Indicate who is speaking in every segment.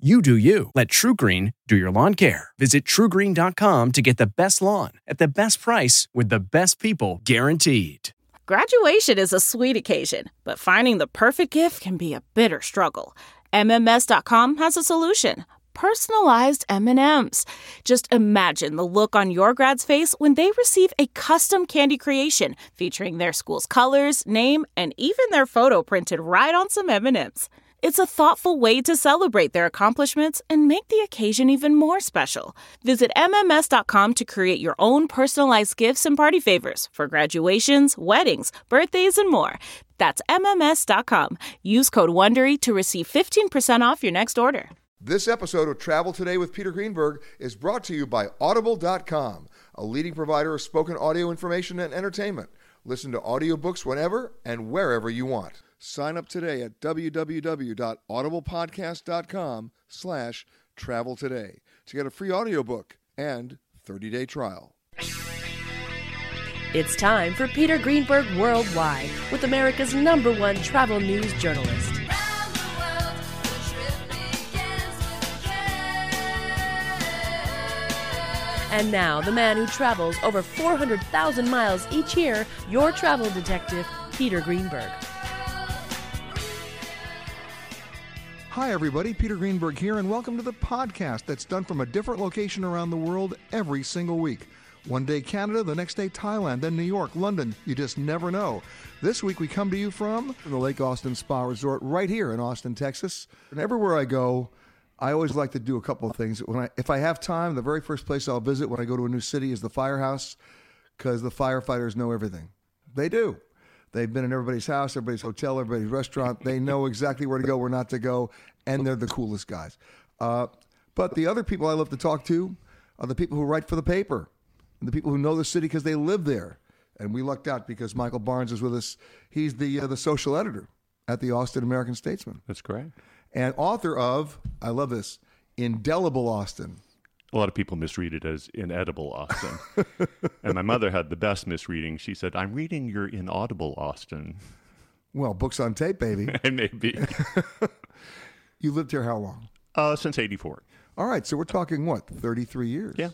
Speaker 1: You do you. Let TruGreen do your lawn care. Visit trugreen.com to get the best lawn at the best price with the best people guaranteed.
Speaker 2: Graduation is a sweet occasion, but finding the perfect gift can be a bitter struggle. MMS.com has a solution. Personalized M&Ms. Just imagine the look on your grad's face when they receive a custom candy creation featuring their school's colors, name, and even their photo printed right on some M&Ms. It's a thoughtful way to celebrate their accomplishments and make the occasion even more special. Visit MMS.com to create your own personalized gifts and party favors for graduations, weddings, birthdays, and more. That's MMS.com. Use code WONDERY to receive 15% off your next order.
Speaker 3: This episode of Travel Today with Peter Greenberg is brought to you by Audible.com, a leading provider of spoken audio information and entertainment. Listen to audiobooks whenever and wherever you want. Sign up today at www.audiblepodcast.com slash travel today to get a free audiobook and 30-day trial.
Speaker 4: It's time for Peter Greenberg Worldwide with America's number one travel news journalist. And now, the man who travels over 400,000 miles each year, your travel detective, Peter Greenberg.
Speaker 3: Hi, everybody. Peter Greenberg here, and welcome to the podcast that's done from a different location around the world every single week. One day Canada, the next day Thailand, then New York, London. You just never know. This week we come to you from the Lake Austin Spa Resort right here in Austin, Texas. And everywhere I go, I always like to do a couple of things. When I, if I have time, the very first place I'll visit when I go to a new city is the firehouse, because the firefighters know everything. They do. They've been in everybody's house, everybody's hotel, everybody's restaurant. They know exactly where to go, where not to go, and they're the coolest guys. Uh, but the other people I love to talk to are the people who write for the paper, and the people who know the city because they live there. And we lucked out because Michael Barnes is with us. He's the uh, the social editor at the Austin American Statesman
Speaker 5: That's great.
Speaker 3: and author of I love this Indelible Austin.
Speaker 5: A lot of people misread it as inedible Austin. and my mother had the best misreading. She said, I'm reading your inaudible Austin.
Speaker 3: Well, books on tape, baby.
Speaker 5: Maybe
Speaker 3: you lived here how long?
Speaker 5: uh, since 84.
Speaker 3: All right, so we're talking what, 33 years?
Speaker 5: Yeah.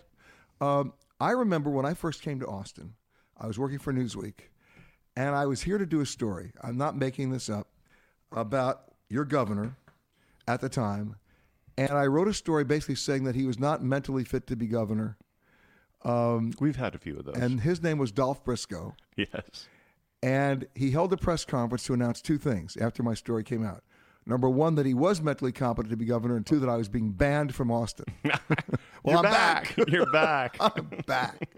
Speaker 3: Um, I remember when I first came to Austin, I was working for Newsweek, and I was here to do a story. I'm not making this up about your governor at the time, and I wrote a story basically saying that he was not mentally fit to be governor,
Speaker 5: We've had a few of those.
Speaker 3: and his name was Dolph Briscoe.
Speaker 5: yes.
Speaker 3: And he held a press conference to announce two things after my story came out. Number one, that he was mentally competent to be governor, and two, that I was being banned from Austin. well,
Speaker 5: You're
Speaker 3: I'm
Speaker 5: back.
Speaker 3: back.
Speaker 5: You're back.
Speaker 3: I'm back.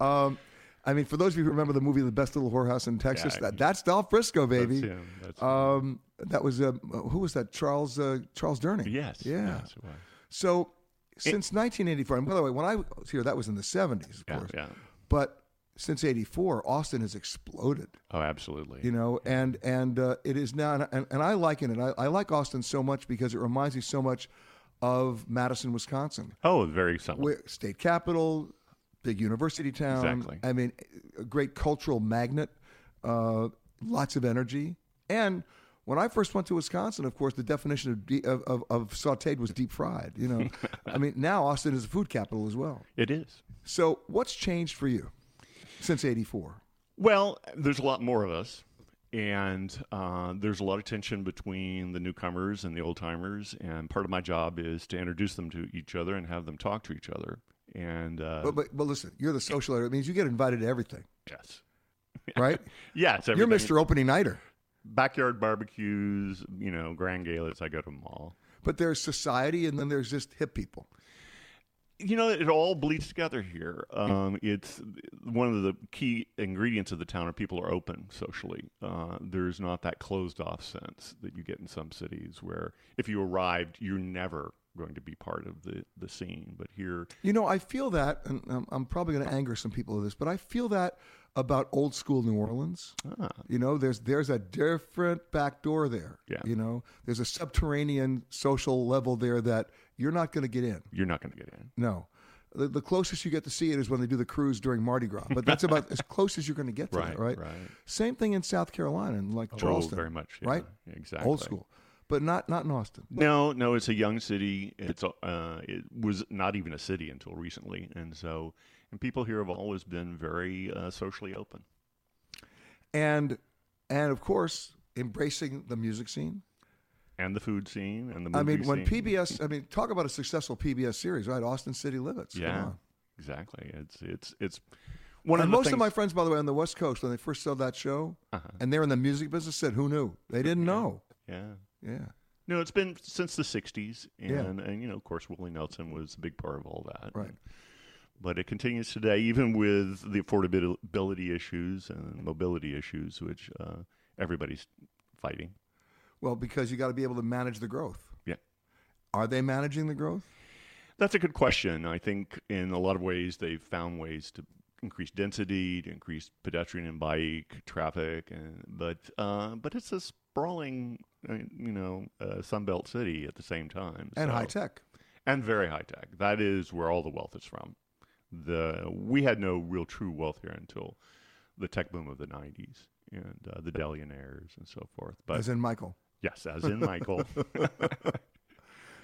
Speaker 3: Um, I mean, for those of you who remember the movie "The Best Little Whorehouse in Texas,"
Speaker 5: Yeah.
Speaker 3: that, that's Dolph Briscoe, baby.
Speaker 5: That's him. That's him.
Speaker 3: Um, that was uh, who was that? Charles uh, Charles Durning.
Speaker 5: yes.
Speaker 3: Yeah.
Speaker 5: Yes, it was.
Speaker 3: So since 1984, and by the way, when I was here, that was in the 70s, of
Speaker 5: Yeah,
Speaker 3: course.
Speaker 5: yeah.
Speaker 3: But since '84, Austin has exploded.
Speaker 5: Oh, absolutely.
Speaker 3: you know and and uh, it is now and, and i liken it I, I like austin so much because it reminds me so much of madison wisconsin
Speaker 5: oh, very similar.
Speaker 3: state capital big university town
Speaker 5: Exactly.
Speaker 3: i mean a great cultural magnet uh, lots of energy and when I first went to Wisconsin, of course, the definition of, de- of, of, of sautéed was deep fried. You know, I mean, now Austin is a food capital as well.
Speaker 5: It is.
Speaker 3: So, what's changed for you since '84?
Speaker 5: Well, there's a lot more of us, and uh, there's a lot of tension between the newcomers and the old timers. And part of my job is to introduce them to each other and have them talk to each other. And uh,
Speaker 3: But, but but listen, you're the social editor. It means you get invited to everything,
Speaker 5: yes,
Speaker 3: right?
Speaker 5: yes,
Speaker 3: You're. Mr. Opening Nighter.
Speaker 5: Backyard barbecues, you know, grand galas. I go to them all.
Speaker 3: But there's society, and then there's just hip people.
Speaker 5: You know, it all bleeds together here. Um, it's one of the key ingredients of the town are people are open socially. Uh, there's not that closed off sense that you get in some cities where if you arrived, you're never going to be part of the, the scene. But here,
Speaker 3: You know, I feel that, and I'm, I'm probably going to anger some people with this, but I feel that about old school New Orleans.
Speaker 5: ah,
Speaker 3: You know, there's there's a different back door there.
Speaker 5: Yeah.
Speaker 3: You know, there's a subterranean social level there that you're not going to get in.
Speaker 5: you're not going to get in.
Speaker 3: No. The, the closest you get to see it is when they do the cruise during Mardi Gras, but that's about as close as you're going to get to
Speaker 5: Right,
Speaker 3: that, right?
Speaker 5: right.
Speaker 3: Same thing in South Carolina, and like Charleston,
Speaker 5: oh, very much. yeah,
Speaker 3: right?
Speaker 5: Exactly.
Speaker 3: Old school, but not not in Austin.
Speaker 5: No, no, it's a young city. It's uh, it was not even a city until recently, and so and people here have always been very uh, socially open.
Speaker 3: and and of course embracing the music scene.
Speaker 5: And the food scene and the movie
Speaker 3: I mean, when
Speaker 5: scene.
Speaker 3: PBS, I mean, talk about a successful PBS series, right? Austin City Limits.
Speaker 5: Yeah, exactly. It's it's it's one
Speaker 3: and
Speaker 5: of the
Speaker 3: most
Speaker 5: things,
Speaker 3: of my friends, by the way, on the West Coast, when they first saw that show,
Speaker 5: Uh-huh.
Speaker 3: and they're in the music business, said, "Who knew? They didn't know."
Speaker 5: yeah.
Speaker 3: Yeah.
Speaker 5: No, it's been since the '60s, and
Speaker 3: Yeah.
Speaker 5: and you know, of course, Willie Nelson was a big part of all that.
Speaker 3: Right.
Speaker 5: But it continues today, even with the affordability issues and mobility issues, which uh, everybody's fighting.
Speaker 3: Well, because you got to be able to manage the growth.
Speaker 5: Yeah.
Speaker 3: Are they managing the growth?
Speaker 5: That's a good question. I think in a lot of ways they've found ways to increase density, to increase pedestrian and bike traffic, and but uh, but it's a sprawling, uh, you know, uh, Sunbelt city at the same time,
Speaker 3: And
Speaker 5: so-
Speaker 3: high tech.
Speaker 5: and very high tech. That is where all the wealth is from. The we had no real true wealth here until the tech boom of the '90s and uh, the Dellionaires and so forth. But
Speaker 3: As in Michael.
Speaker 5: yes, as in Michael,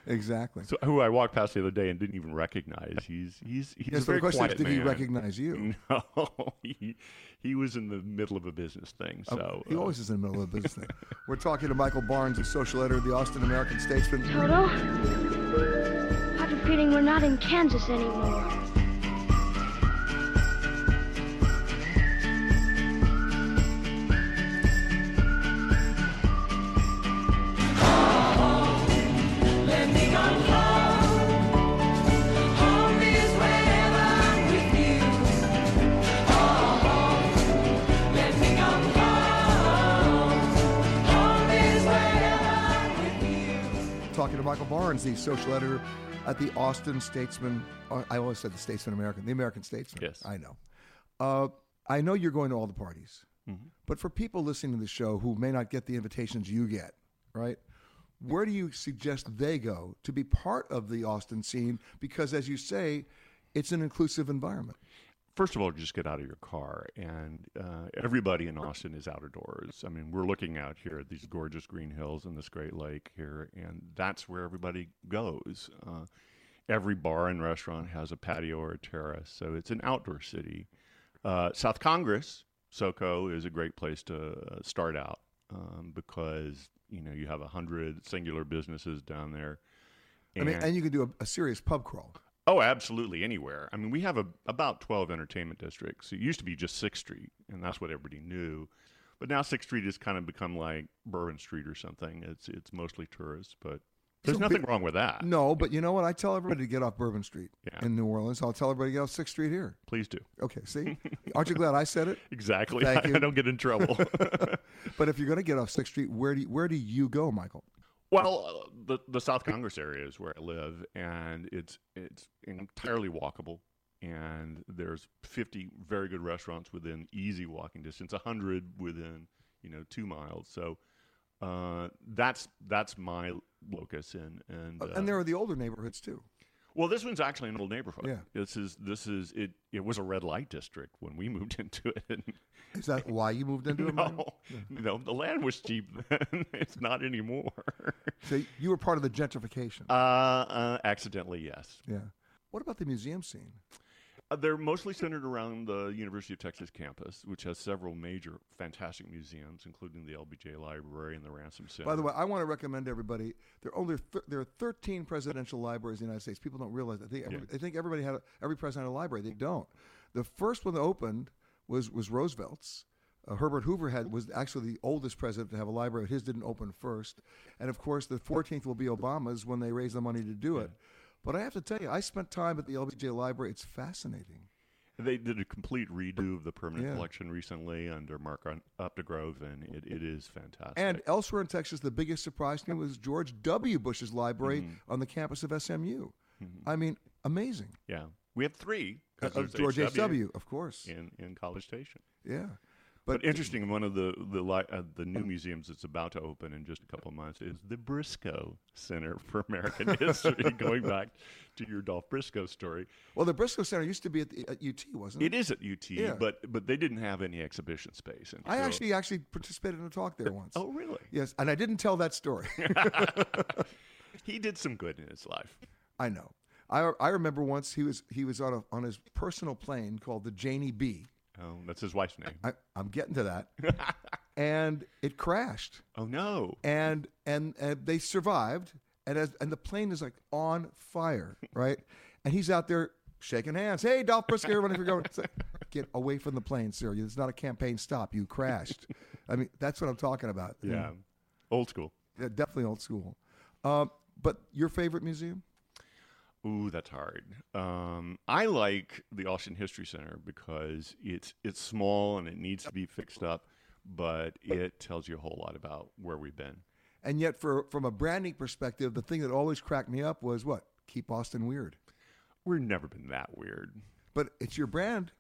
Speaker 3: Exactly.
Speaker 5: so, who I walked past the other day and didn't even recognize. He's he's he's
Speaker 3: yes,
Speaker 5: a
Speaker 3: but
Speaker 5: very
Speaker 3: the question
Speaker 5: quiet
Speaker 3: is, did he recognize you?
Speaker 5: No, he, he was in the middle of a business thing.
Speaker 3: Oh,
Speaker 5: So
Speaker 3: he
Speaker 5: uh,
Speaker 3: always is in the middle of a business thing. We're talking to Michael Barnes, the social editor of the Austin American Statesman.
Speaker 6: Toto, I have a feeling we're not in Kansas anymore.
Speaker 3: Michael Barnes, the social editor at the Austin Statesman. uh, I always said the Statesman American, the American Statesman.
Speaker 5: Yes.
Speaker 3: I know. Uh, I know you're going to all the parties,
Speaker 5: Mm-hmm.
Speaker 3: but for people listening to the show who may not get the invitations you get, right? Where do you suggest they go to be part of the Austin scene? Because, as you say, it's an inclusive environment.
Speaker 5: First of all, just get out of your car, and uh, everybody in Austin is outdoors. I mean, we're looking out here at these gorgeous green hills and this great lake here, and that's where everybody goes. Uh, every bar and restaurant has a patio or a terrace, so it's an outdoor city. Uh, South Congress, SoCo, is a great place to uh, start out um, because you know you have a hundred singular businesses down there.
Speaker 3: I mean, and you can do a, a serious pub crawl.
Speaker 5: Oh, absolutely, anywhere. I mean, we have a, about 12 entertainment districts. It used to be just 6th Street, and that's what everybody knew. But now 6th Street has kind of become like Bourbon Street or something. It's it's mostly tourists, but there's
Speaker 3: So
Speaker 5: nothing wrong with that.
Speaker 3: No, but you know what? I tell everybody to get off Bourbon Street
Speaker 5: Yeah.
Speaker 3: in New Orleans. I'll tell everybody to get off Sixth Street here.
Speaker 5: Please do.
Speaker 3: Okay, see, aren't you glad I said it?
Speaker 5: Exactly.
Speaker 3: Thank
Speaker 5: I,
Speaker 3: you.
Speaker 5: don't get in trouble.
Speaker 3: But if you're going to get off Sixth Street, where do you, where do you go, Michael?
Speaker 5: Well, uh, the the South Congress area is where I live, and it's it's entirely walkable. And there's 50 very good restaurants within easy walking distance, 100 within you know two miles. So uh, that's that's my locus, and and uh,
Speaker 3: and there are the older neighborhoods too.
Speaker 5: Well, this one's actually an old neighborhood.
Speaker 3: Yeah.
Speaker 5: This is this is it. It was a red light district when we moved into it.
Speaker 3: Is that why you moved into it?
Speaker 5: No, no, the land was cheap then. it's not anymore.
Speaker 3: So you were part of the gentrification.
Speaker 5: Uh, uh, accidentally, yes.
Speaker 3: yeah. What about the museum scene?
Speaker 5: Uh, they're mostly centered around the University of Texas campus, which has several major, fantastic museums, including the LBJ Library and the Ransom Center.
Speaker 3: By the way, I want to recommend everybody. There are only th- there are 13 presidential libraries in the United States. People don't realize that. They, every, they think everybody had a, every president had a library. They don't. The first one that opened was was Roosevelt's. Uh, Herbert Hoover had was actually the oldest president to have a library. His didn't open first, and of course, the 14th will be Obama's when they raise the money to do it. But I have to tell you, I spent time at the LBJ Library. It's fascinating.
Speaker 5: They did a complete redo of the permanent
Speaker 3: Yeah.
Speaker 5: collection recently under Mark Updegrove, and it, it is fantastic.
Speaker 3: And elsewhere in Texas, the biggest surprise to me was George W. Bush's library
Speaker 5: Mm-hmm.
Speaker 3: on the campus of SMU. I mean, amazing.
Speaker 5: yeah, we have three. Of
Speaker 3: George H.W., of course.
Speaker 5: in, in College Station.
Speaker 3: Yeah.
Speaker 5: But, interesting, one of the the li- uh, the new museums that's about to open in just a couple of months is the Briscoe Center for American History. going back to your Dolph Briscoe story,
Speaker 3: Well, the Briscoe Center used to be at, the, at UT, wasn't it?
Speaker 5: it is at UT,
Speaker 3: Yeah.
Speaker 5: but but they didn't have any exhibition space.
Speaker 3: I actually actually participated in a talk there once.
Speaker 5: oh really?
Speaker 3: Yes, and I didn't tell that story.
Speaker 5: He did some good in his life.
Speaker 3: I know. I, I remember once he was he was on a, on his personal plane called the Janie B.
Speaker 5: Oh, that's his wife's name.
Speaker 3: I, I'm getting to that, and it crashed,
Speaker 5: oh no!
Speaker 3: and and and they survived, and as and the plane is like on fire, right? And he's out there shaking hands. Hey, Dolph Briscoe, everybody, if you're going, like, get away from the plane, sir. It's not a campaign stop. You crashed. I mean, that's what I'm talking about.
Speaker 5: Yeah, old school.
Speaker 3: Yeah, definitely old school. Um, but your favorite museum?
Speaker 5: Ooh, that's hard. Um, I like the Austin History Center because it's it's small and it needs to be fixed up, but it tells you a whole lot about where we've been.
Speaker 3: And yet, for from a branding perspective, the thing that always cracked me up was what keep Austin weird.
Speaker 5: We've never been that weird.
Speaker 3: But it's your brand.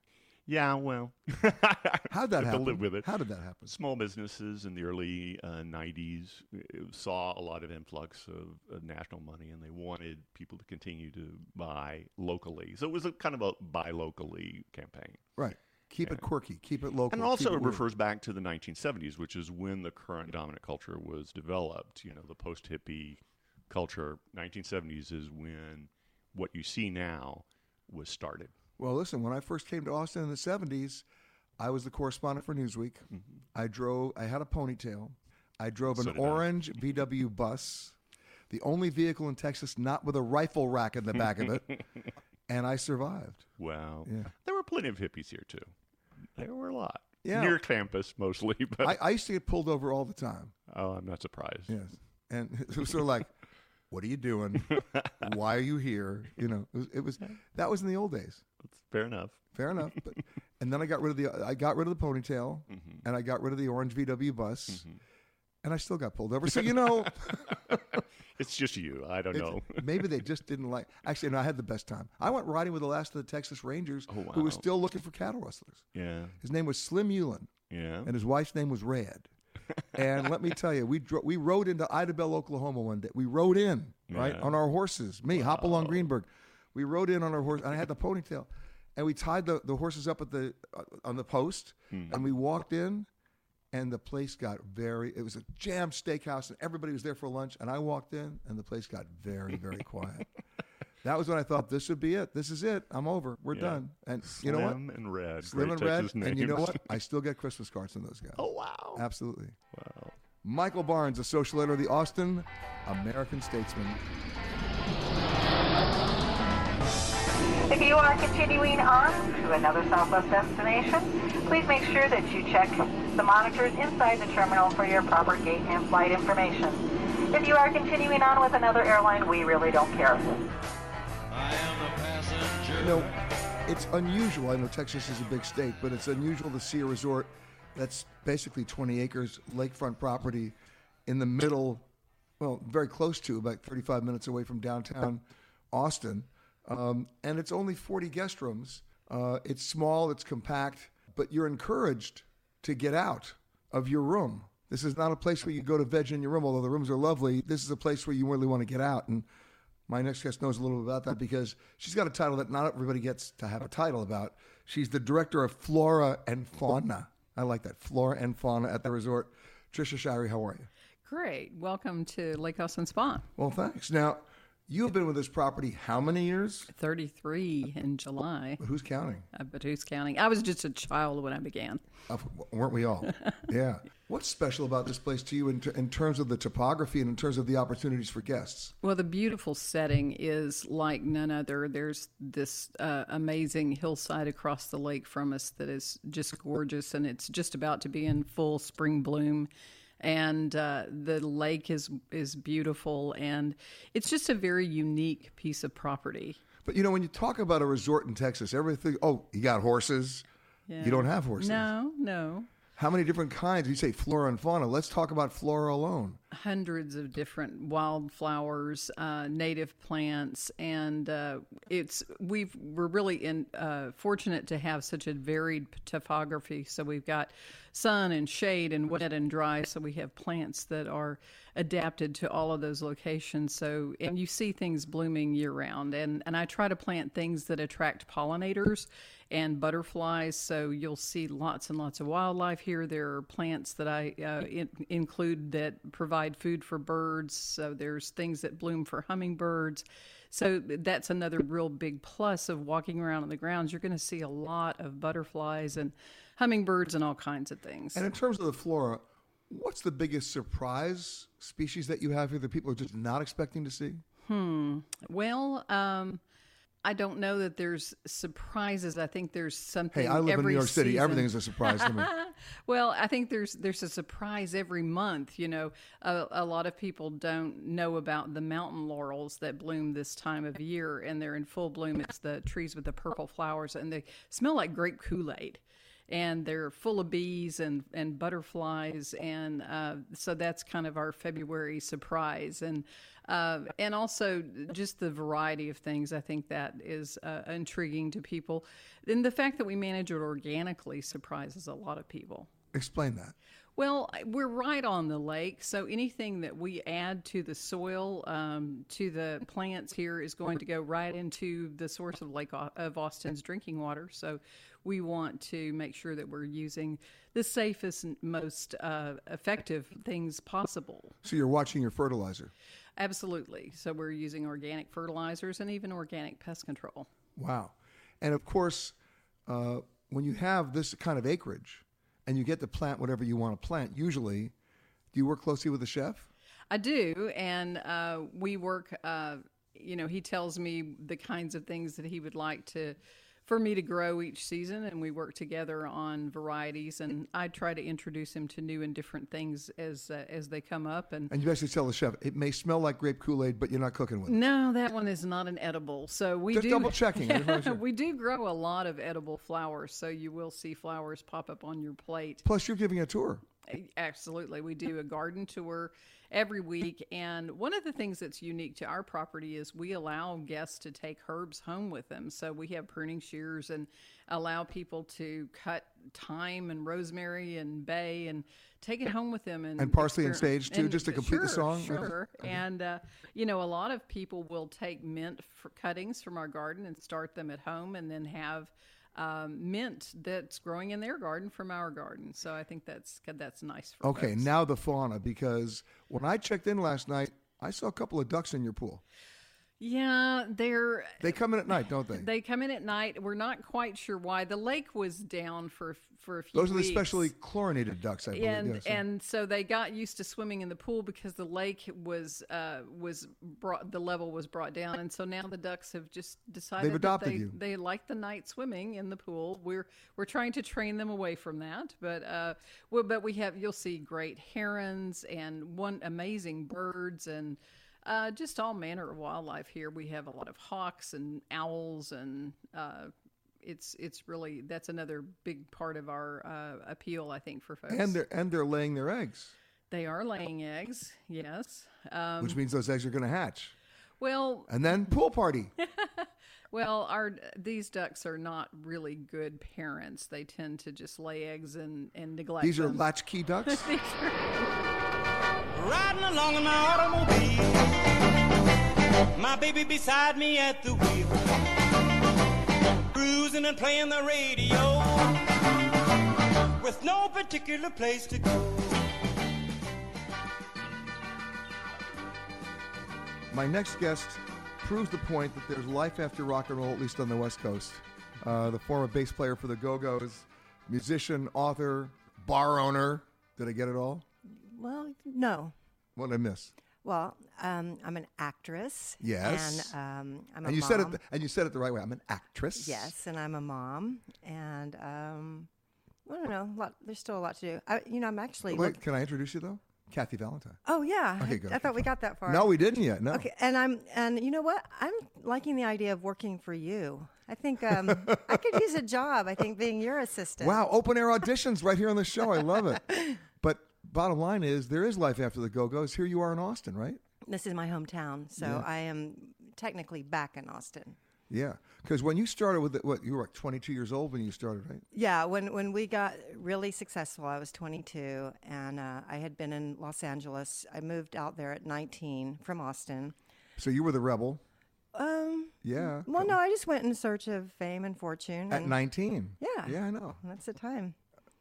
Speaker 5: Yeah, well,
Speaker 3: How'd that
Speaker 5: Have to
Speaker 3: happen?
Speaker 5: live with it.
Speaker 3: How did that happen?
Speaker 5: Small businesses in the early uh, '90s uh, saw a lot of influx of, of national money, and they wanted people to continue to buy locally. So it was a kind of a buy locally campaign.
Speaker 3: Right. Keep it quirky. Keep it local.
Speaker 5: And also,
Speaker 3: it
Speaker 5: it refers back to the 1970s, which is when the current dominant culture was developed. You know, the post hippie culture. 1970s is when what you see now was started.
Speaker 3: Well, listen. When I first came to Austin in the '70s, I was the correspondent for Newsweek. I drove. I had a ponytail. I drove
Speaker 5: Mm-hmm. So
Speaker 3: an
Speaker 5: did I.
Speaker 3: orange VW bus, the only vehicle in Texas not with a rifle rack in the back of it, and I survived.
Speaker 5: Wow.
Speaker 3: Yeah.
Speaker 5: There were plenty of hippies here, too. There were a lot.
Speaker 3: Yeah.
Speaker 5: Near campus, mostly. But
Speaker 3: I, I used to get pulled over all the time.
Speaker 5: oh, I'm not surprised.
Speaker 3: Yes. And it was sort of like, what are you doing? Why are you here? You know, it was, it was that was in the old days.
Speaker 5: Fair enough.
Speaker 3: Fair enough. But, and then I got rid of the I got rid of the ponytail
Speaker 5: Mm-hmm.
Speaker 3: and I got rid of the orange VW bus. And I still got pulled over. So you know,
Speaker 5: It's just you. I don't know.
Speaker 3: maybe they just didn't like. Actually, no, I had the best time. I went riding with the last of the Texas Rangers,
Speaker 5: Oh,
Speaker 3: who was still looking for cattle rustlers.
Speaker 5: yeah.
Speaker 3: His name was Slim Ulan.
Speaker 5: Yeah.
Speaker 3: and his wife's name was Red. and let me tell you, we dro- we rode into Idabel, Oklahoma one day. We rode in right
Speaker 5: Yeah.
Speaker 3: on our horses. Me, Hopalong Greenberg. We rode in on our horse, and I had the ponytail, and we tied the, the horses up at the uh, on the post, and we walked in, and the place got very. It was a jam steakhouse, and everybody was there for lunch. And I walked in, and the place got very very quiet. That was when I thought this would be it. This is it. I'm over. We're
Speaker 5: Yeah.
Speaker 3: done. And
Speaker 5: Slim
Speaker 3: you know what?
Speaker 5: and red.
Speaker 3: Slim
Speaker 5: Great
Speaker 3: and red.
Speaker 5: Texas
Speaker 3: And you know what? I still get Christmas cards from those guys.
Speaker 5: oh, wow.
Speaker 3: Absolutely.
Speaker 5: Wow.
Speaker 3: Michael Barnes, a social editor of the Austin American Statesman.
Speaker 7: If you are continuing on to another Southwest destination, please make sure that you check the monitors inside the terminal for your proper gate and flight information. If you are continuing on with another airline, we really don't care.
Speaker 3: You know, it's unusual. I know Texas is a big state, but it's unusual to see a resort that's basically 20 acres lakefront property in the middle, well, very close to, about 35 minutes away from downtown Austin. Um, and it's only 40 guest rooms. Uh, it's small, it's compact, but you're encouraged to get out of your room. This is not a place where you go to veg in your room, although the rooms are lovely. This is a place where you really want to get out. And my next guest knows a little bit about that because she's got a title that not everybody gets to have a title about. She's the director of Flora and Fauna. I like that. Flora and Fauna at the resort. Trisha Shirey, how are you?
Speaker 8: Great. Welcome to Lake House and Spa.
Speaker 3: Well, thanks. Now, You've been with this property how many years?
Speaker 8: 33 in July.
Speaker 3: Who's counting?
Speaker 8: Uh, but who's counting? I was just a child when I began.
Speaker 3: Uh, weren't we all? yeah. What's special about this place to you in, in terms of the topography and in terms of the opportunities for guests?
Speaker 8: Well, the beautiful setting is like none other. There's this uh, amazing hillside across the lake from us that is just gorgeous, and it's just about to be in full spring bloom and uh, the lake is is beautiful, and it's just a very unique piece of property.
Speaker 3: But you know, when you talk about a resort in Texas, everything. Oh, you got horses.
Speaker 8: Yeah.
Speaker 3: You don't have horses.
Speaker 8: No, no.
Speaker 3: How many different kinds? You say flora and fauna. Let's talk about flora alone.
Speaker 8: Hundreds of different wildflowers, uh, native plants, and uh, it's we've we're really in, uh, fortunate to have such a varied topography. So we've got sun and shade and wet and dry. So we have plants that are adapted to all of those locations. So and you see things blooming year round. And and I try to plant things that attract pollinators and butterflies. So you'll see lots and lots of wildlife here. There are plants that I uh, in, include that provide food for birds. So there's things that bloom for hummingbirds. So that's another real big plus of walking around on the grounds. You're going to see a lot of butterflies and hummingbirds and all kinds of things.
Speaker 3: And in terms of the flora, what's the biggest surprise species that you have here that people are just not expecting to see?
Speaker 8: Hmm. Well, um, I don't know that there's surprises. I think there's something.
Speaker 3: Hey, I live in New York City.
Speaker 8: season.
Speaker 3: Everything is a surprise to me.
Speaker 8: well, I think there's there's a surprise every month. You know, a, a, lot of people don't know about the mountain laurels that bloom this time of year, and they're in full bloom. It's the trees with the purple flowers, and they smell like grape Kool Aid and they're full of bees and, and butterflies. And uh, so that's kind of our February surprise. And uh, and also just the variety of things. I think that is uh, intriguing to people. And the fact that we manage it organically surprises a lot of people.
Speaker 3: Explain that.
Speaker 8: Well, we're right on the lake, so anything that we add to the soil, um, to the plants here, is going to go right into the source of Lake of Austin's drinking water. So we want to make sure that we're using the safest and most uh, effective things possible.
Speaker 3: So you're watching your fertilizer.
Speaker 8: Absolutely. So we're using organic fertilizers and even organic pest control.
Speaker 3: Wow. And of course, uh, when you have this kind of acreage and you get to plant whatever you want to plant, usually, do you work closely with the chef?
Speaker 8: I do. And uh, we work, uh, you know, he tells me the kinds of things that he would like to for me to grow each season and we work together on varieties and I try to introduce him to new and different things as uh, as they come up and
Speaker 3: And you basically tell the chef it may smell like grape Kool-Aid but you're not cooking with it.
Speaker 8: No, that one is not an edible. So we
Speaker 3: Just
Speaker 8: do
Speaker 3: double checking.
Speaker 8: we do grow a lot of edible flowers so you will see flowers pop up on your plate.
Speaker 3: Plus you're giving a tour.
Speaker 8: Absolutely. We do a garden tour every week. And one of the things that's unique to our property is we allow guests to take herbs home with them. So we have pruning shears and allow people to cut thyme and rosemary and bay and take it home with them. And,
Speaker 3: and parsley and sage too,
Speaker 8: and,
Speaker 3: just to complete
Speaker 8: sure,
Speaker 3: the song?
Speaker 8: Sure. and, uh, you know, a lot of people will take mint cuttings from our garden and start them at home and then have um, mint that's growing in their garden from our garden. So I think that's that's nice. For
Speaker 3: okay,
Speaker 8: folks.
Speaker 3: now the fauna because when I checked in last night, I saw a couple of ducks in your pool.
Speaker 8: Yeah, they're
Speaker 3: they come in at night, don't they?
Speaker 8: They come in at night. We're not quite sure why. The lake was down for for a few.
Speaker 3: Those are the specially chlorinated ducks, I believe.
Speaker 8: And
Speaker 3: yes.
Speaker 8: and so they got used to swimming in the pool because the lake was uh, was brought the level was brought down, and so now the ducks have just decided
Speaker 3: They've adopted
Speaker 8: they,
Speaker 3: you.
Speaker 8: they like the night swimming in the pool. We're we're trying to train them away from that, but uh, well, but we have you'll see great herons and one amazing birds and. Uh, just all manner of wildlife here. We have a lot of hawks and owls, and uh, it's it's really that's another big part of our uh, appeal, I think, for folks.
Speaker 3: and they're and they're laying their eggs,
Speaker 8: they are laying eggs, yes. Um,
Speaker 3: which means those eggs are going to hatch,
Speaker 8: well,
Speaker 3: and then pool party.
Speaker 8: well, our these ducks are not really good parents. They tend to just lay eggs and and neglect.
Speaker 3: These are
Speaker 8: them.
Speaker 3: latchkey ducks.
Speaker 9: Riding along in my automobile. My baby beside me at the wheel. Cruising and playing the radio. With no particular place to go.
Speaker 3: My next guest proves the point that there's life after rock and roll, at least on the West Coast. Uh, the former bass player for the Go Go's, musician, author, bar owner. Did I get it all?
Speaker 10: Well, no.
Speaker 3: What did I miss?
Speaker 10: Well, um, I'm an actress.
Speaker 3: Yes.
Speaker 10: And um, I'm a
Speaker 3: and you
Speaker 10: mom.
Speaker 3: said it. And you said it the right way. I'm an actress.
Speaker 10: Yes, and I'm a mom, and um, I don't know. A lot, there's still a lot to do. I, you know, I'm actually.
Speaker 3: Wait,
Speaker 10: look-
Speaker 3: can I introduce you though? Kathy Valentine.
Speaker 10: oh yeah.
Speaker 3: Okay,
Speaker 10: I,
Speaker 3: good,
Speaker 10: I
Speaker 3: okay,
Speaker 10: thought we got that far.
Speaker 3: No, we didn't yet. No.
Speaker 10: Okay, and I'm and you know what? I'm liking the idea of working for you. I think um, I could use a job. I think being your assistant.
Speaker 3: Wow, open air auditions right here on the show. I love it. Bottom line is, there is life after the Go Go's. Here you are in Austin, right?
Speaker 10: This is my hometown, so
Speaker 3: Yeah.
Speaker 10: I am technically back in Austin.
Speaker 3: Yeah. Because when you started with it, what you were like 22 years old when you started, right?
Speaker 10: Yeah, when when we got really successful, I was 22, and uh, I had been in Los Angeles. I moved out there at 19 from Austin.
Speaker 3: So you were the rebel.
Speaker 10: Um,
Speaker 3: Yeah.
Speaker 10: well, no, I just went in search of fame and fortune.
Speaker 3: At
Speaker 10: and
Speaker 3: 19.
Speaker 10: Yeah.
Speaker 3: Yeah, I know.
Speaker 10: That's the time.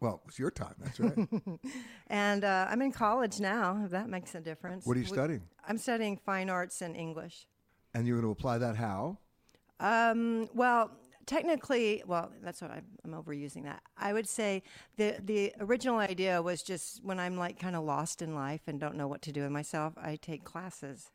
Speaker 3: Well, it's your time. That's right.
Speaker 10: And uh, I'm in college now. If that makes a difference.
Speaker 3: What are you
Speaker 10: We-
Speaker 3: studying?
Speaker 10: I'm studying fine arts and English.
Speaker 3: and you're going to apply that how?
Speaker 10: Um, well, technically, well, that's what I'm, I'm overusing that. I would say the the original idea was just when I'm like kind of lost in life and don't know what to do with myself, I take classes.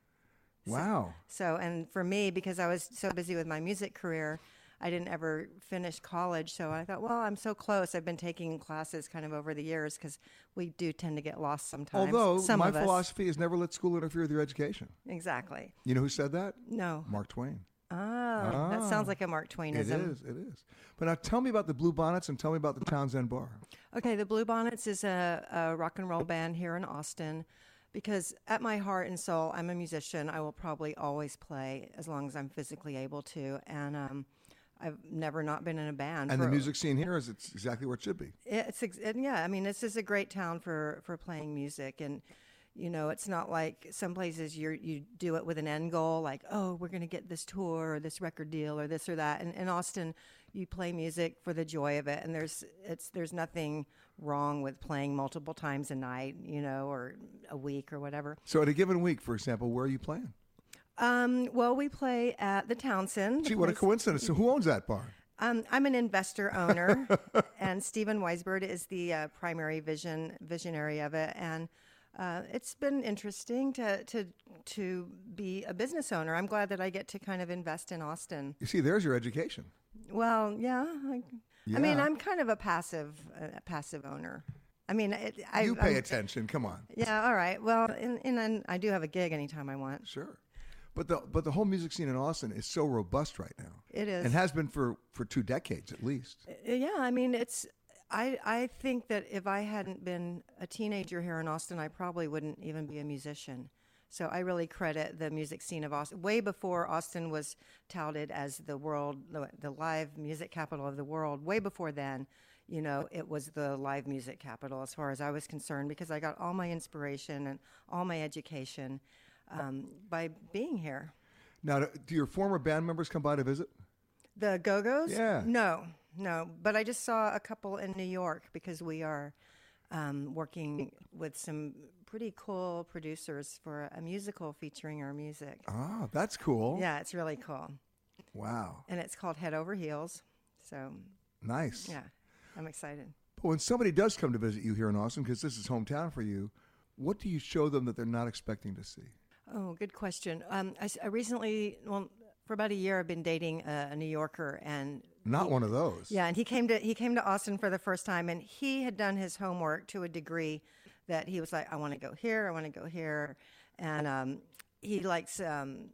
Speaker 3: Wow.
Speaker 10: So, and for me, because I was so busy with my music career, I didn't ever finish college. So I thought, well, I'm so close. I've been taking classes kind of over the years because we do tend to get lost sometimes.
Speaker 3: Although
Speaker 10: Some
Speaker 3: my philosophy is never let school interfere with your education.
Speaker 10: Exactly.
Speaker 3: You know who said that?
Speaker 10: No.
Speaker 3: Mark Twain.
Speaker 10: Oh, that sounds like a Mark
Speaker 3: It
Speaker 10: Twainism.
Speaker 3: is. It is. But now tell me about the Bluebonnets and tell me about the Townsend Bar.
Speaker 10: Okay, the Bluebonnets is a, a rock and roll band here in Austin. Because at my heart and soul, I'm a musician. I will probably always play as long as I'm physically able to. And um, I've never not been in a band.
Speaker 3: And the music scene here is it's exactly where it should be.
Speaker 10: It's and yeah. I mean, this is a great town for for playing music, and you know, it's not like some places you you do it with an end goal, like oh, we're going to get this tour or this record deal or this or that. And in Austin, you play music for the joy of it, and there's it's there's nothing wrong with playing multiple times a night, you know, or a week or whatever.
Speaker 3: So at a given week, for example, where are you playing?
Speaker 10: Um, well, we play at the Townsend.
Speaker 3: Gee, what a coincidence. So who owns that bar?
Speaker 10: Um, I'm an investor owner, and Stephen Weisbird is the uh, primary vision visionary of it. And uh, it's been interesting to to to be a business owner. I'm glad that I get to kind of invest in Austin.
Speaker 3: You see, there's your education.
Speaker 10: Well, yeah, I, I mean, I'm kind of a passive uh, passive owner. I mean, it, I,
Speaker 3: you pay
Speaker 10: I'm-
Speaker 3: attention. Come on.
Speaker 10: Yeah, all right. Well, and, and then I do have a gig anytime I want.
Speaker 3: Sure. But the but the whole music scene in Austin is so robust right now.
Speaker 10: It is.
Speaker 3: And has been for, for two decades at least.
Speaker 10: Uh, Yeah, I mean, it's. I I think that if I hadn't been a teenager here in Austin, I probably wouldn't even be a musician. So I really credit the music scene of Austin. Way before Austin was touted as the world, the, the live music capital of the world. Way before then, you know, it was the live music capital as far as I was concerned because I got all my inspiration and all my education um, by being here.
Speaker 3: Now, do your former band members come by to visit?
Speaker 10: The Go Go's?
Speaker 3: Yeah.
Speaker 10: No, no. But I just saw a couple in New York because we are um, working with some pretty cool producers for a musical featuring our music.
Speaker 3: Ah, that's cool.
Speaker 10: Yeah, it's really cool.
Speaker 3: Wow.
Speaker 10: And it's called Head Over Heels. So,
Speaker 3: Nice.
Speaker 10: yeah, I'm excited.
Speaker 3: But when somebody does come to visit you here in Austin, because this is hometown for you, what do you show them that they're not expecting to see?
Speaker 10: Oh, good question. Um, I, I recently, well, for about a year, I've been dating a, a New Yorker, and
Speaker 3: Not one of those.
Speaker 10: Yeah, and he came to he came to Austin for the first time, and he had done his homework to a degree that he was like, I want to go here, I want to go here, and um, he likes um,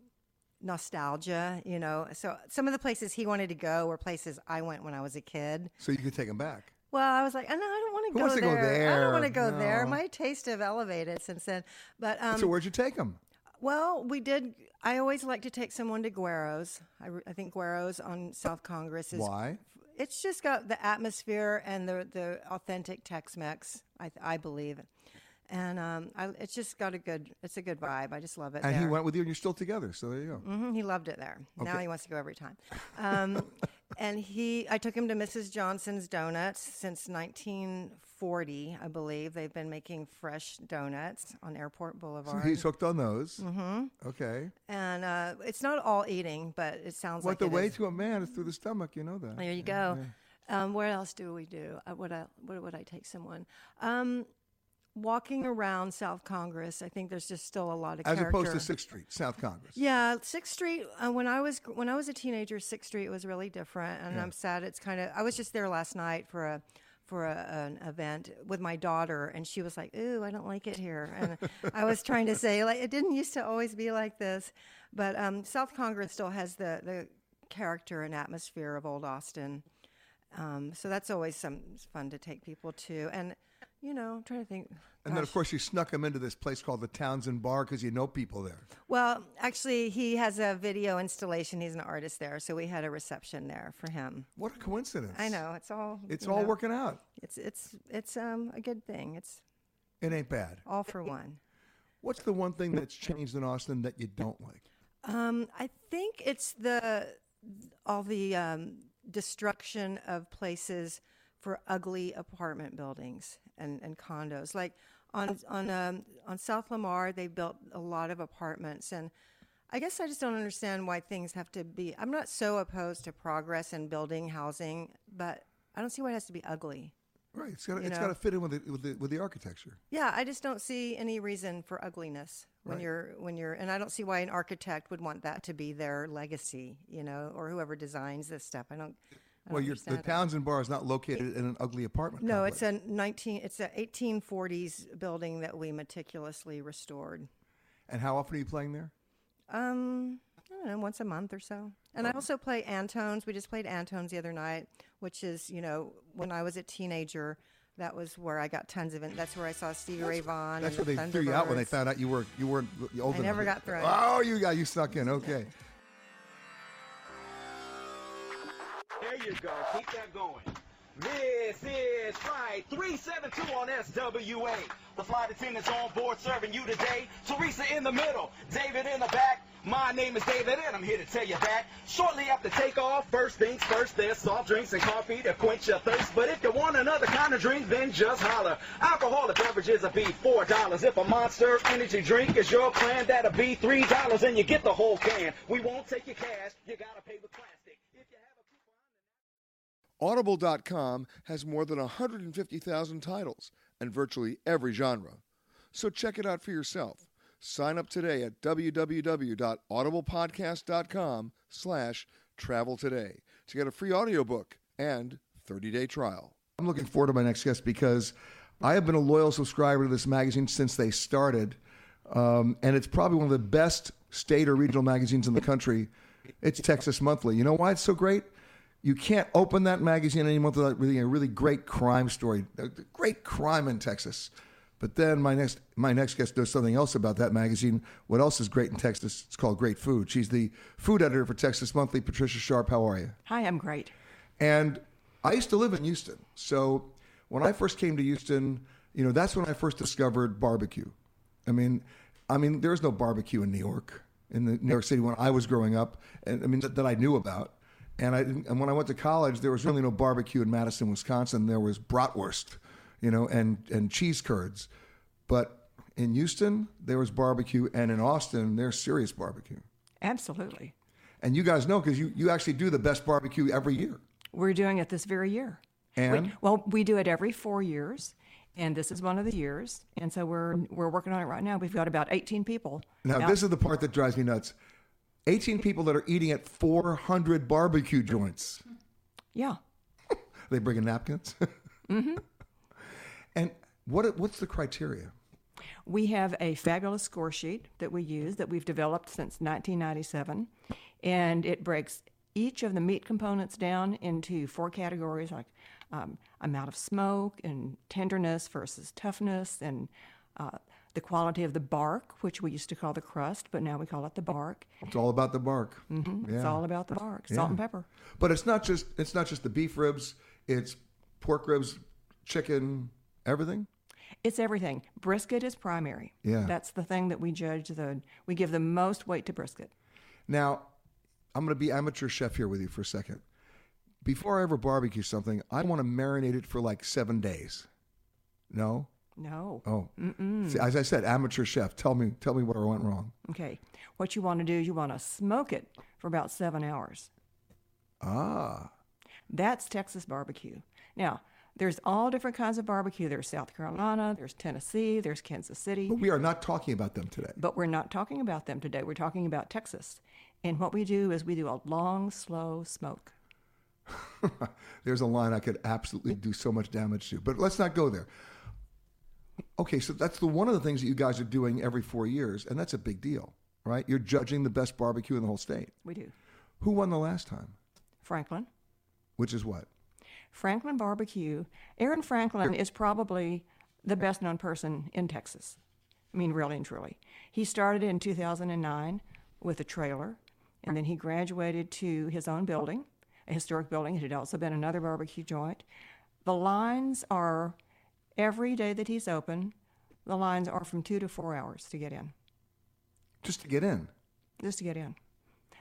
Speaker 10: nostalgia, you know. So some of the places he wanted to go were places I went when I was a kid.
Speaker 3: So you can take them back.
Speaker 10: Well, I was like, oh, no, I don't want to go
Speaker 3: wants to go
Speaker 10: there. I don't want to go there. My taste have elevated since then. But um,
Speaker 3: so where'd you take them?
Speaker 10: Well, we did. I always like to take someone to Guero's. I, I think Guero's on South Congress is
Speaker 3: Why?
Speaker 10: it's just got the atmosphere and the the authentic Tex-Mex. I I believe, and um, I, it's just got a good. It's a good vibe. I just love it.
Speaker 3: And
Speaker 10: there.
Speaker 3: he went with you, and you're still together. So there you go.
Speaker 10: hmm he loved it there. Now he wants to go every time. Um, and he, I took him to Mrs. Johnson's Donuts since 1940, I believe. They've been making fresh donuts on Airport
Speaker 3: So
Speaker 10: Boulevard.
Speaker 3: he's hooked on those.
Speaker 10: hmm
Speaker 3: Okay.
Speaker 10: And uh, it's not all eating, but it sounds
Speaker 3: What
Speaker 10: like
Speaker 3: the way
Speaker 10: is.
Speaker 3: to a man is through the stomach. You know that.
Speaker 10: There you go. Um, where else do we do? Uh, would I where would I take someone? Um, walking around South Congress, I think there's just still a lot of
Speaker 3: As opposed to. Sixth Street, South Congress.
Speaker 10: Yeah, Sixth Street. Uh, when I was when I was a teenager, Sixth Street was really different, and
Speaker 3: Yeah.
Speaker 10: I'm sad. It's kind of. I was just there last night for a for a, an event with my daughter, and she was like, "Ooh, I don't like it here." And I was trying to say, like, it didn't used to always be like this, but um, South Congress still has the the character and atmosphere of old Austin. Um, so that's always some fun to take people to, and you know, I'm trying to think.
Speaker 3: And then, of course, you snuck him into this place called the Townsend Bar because you know people there.
Speaker 10: Well, actually, he has a video installation. He's an artist there, so we had a reception there for him.
Speaker 3: What a coincidence!
Speaker 10: I know it's all.
Speaker 3: It's all
Speaker 10: know,
Speaker 3: working out.
Speaker 10: It's it's it's um a good thing. It's
Speaker 3: It ain't bad.
Speaker 10: all for one.
Speaker 3: What's the one thing that's changed in Austin that you don't like?
Speaker 10: Um, I think it's the all the um, destruction of places for ugly apartment buildings and, and condos. Like on on um, on South Lamar, they built a lot of apartments, and I guess I just don't understand why things have to be. I'm not so opposed to progress and building housing, but I don't see why it has to be ugly.
Speaker 3: Right. It's got it's got to fit in with the, with the with the architecture.
Speaker 10: Yeah, I just don't see any reason for ugliness when
Speaker 3: Right.
Speaker 10: you're when you're and I don't see why an architect would want that to be their legacy, you know, or whoever designs this stuff. I don't
Speaker 3: Well, the. Townsend Bar is not located in an ugly apartment.
Speaker 10: No,
Speaker 3: complex.
Speaker 10: it's a 19 it's a 1840s building that we meticulously restored.
Speaker 3: And how often are you playing there?
Speaker 10: Um, I don't know, once a month or so. And I also play Antones. We just played Antones the other night, which is, you know, when I was a teenager, that was where I got tons of it. That's where I saw Stevie Ray Vaughan.
Speaker 3: That's where
Speaker 10: the
Speaker 3: they threw you out when they found out you were you weren't old
Speaker 10: I
Speaker 3: enough.
Speaker 10: never got thrown.
Speaker 3: Oh, you got you snuck in. Okay.
Speaker 11: you go. Keep that going. This is Flight 372 on SWA. The flight attendants on board serving you today. Teresa in the middle, David in the back. My name is David and I'm here to tell you that shortly after takeoff, first things first, there's soft drinks and coffee to quench your thirst. But if you want another kind of drink, then just holler. Alcoholic beverages will be $4. If a monster energy drink is your plan, that'll be $3 and you get the whole can. We won't take your cash, you gotta pay with plastic.
Speaker 3: Audible.com has more than 150,000 titles and virtually every genre. So check it out for yourself. Sign up today at www.audiblepodcast.com slash travel today to get a free audiobook and 30-day trial. I'm looking forward to my next guest because I have been a loyal subscriber to this magazine since they started. Um, and it's probably one of the best state or regional magazines in the country. It's Texas Monthly. You know why it's so great? You can't open that magazine anymore without reading a really great crime story, a great crime in Texas. But then my next my next guest does something else about that magazine. What else is great in Texas? It's called Great Food. She's the food editor for Texas Monthly. Patricia Sharpe, how are you?
Speaker 12: Hi, I'm great.
Speaker 3: And I used to live in Houston. So when I first came to Houston, you know, that's when I first discovered barbecue. I mean, I mean, there was no barbecue in New York, in the New York City when I was growing up, and I mean that, that I knew about. And I didn't- and when I went to college, there was really no barbecue in Madison, Wisconsin. There was bratwurst, you know, and and cheese curds. But in Houston, there was barbecue, and in Austin, there's serious barbecue.
Speaker 12: Absolutely.
Speaker 3: And you guys know because you, you actually do the best barbecue every year.
Speaker 12: We're doing it this very year. We-
Speaker 3: And?
Speaker 12: well, we do it every four years, and this is one of the years. And so we're we're working on it right now. We've got about 18 people.
Speaker 3: Now,
Speaker 12: out-
Speaker 3: this is the part that drives me nuts. 18 people that are eating at 400 barbecue joints.
Speaker 12: yeah.
Speaker 3: They bringing napkins?
Speaker 12: hmm
Speaker 3: and what what's the criteria?
Speaker 12: We have a fabulous score sheet that we use that we've developed since 1997, and it breaks each of the meat components down into four categories like um, amount of smoke and tenderness versus toughness, and uh, the quality of the bark, which we used to call the crust, but now we call it the bark.
Speaker 3: It's all about the bark.
Speaker 12: hmm It's all about the bark, salt
Speaker 3: Yeah.
Speaker 12: and pepper.
Speaker 3: But it's not just it's not just the beef ribs, it's pork ribs, chicken, everything.
Speaker 12: It's everything. Brisket is primary.
Speaker 3: Yeah.
Speaker 12: That's the thing that we judge the we give the most weight to brisket.
Speaker 3: Now, I'm going to be amateur chef here with you for a second. Before I ever barbecue something, I want to marinate it for like 7 days. No.
Speaker 12: No.
Speaker 3: Oh.
Speaker 12: Mm-mm.
Speaker 3: See, as I said, amateur chef. Tell me, tell me what I went wrong.
Speaker 12: Okay. What you want to do is you want to smoke it for about seven hours.
Speaker 3: Ah.
Speaker 12: That's Texas barbecue. Now, there's all different kinds of barbecue. There's South Carolina, there's Tennessee, there's Kansas City.
Speaker 3: But we are not talking about them today.
Speaker 12: But we're not talking about them today. We're talking about Texas. And what we do is we do a long, slow smoke.
Speaker 3: There's a line I could absolutely do so much damage to. But let's not go there. Okay, so that's the one of the things that you guys are doing every four years, and that's a big deal, right? You're judging the best barbecue in the whole state.
Speaker 12: We do.
Speaker 3: Who won the last time?
Speaker 12: Franklin.
Speaker 3: Which is what?
Speaker 12: Franklin Barbecue. Aaron Franklin is probably the best known person in Texas. I mean, really and truly. He started in 2009 with a trailer, and then he graduated to his own building, a historic building. It had also been another barbecue joint. The lines are every day that he's open, the lines are from two to four hours to get in.
Speaker 3: Just to get in?
Speaker 12: Just to get in.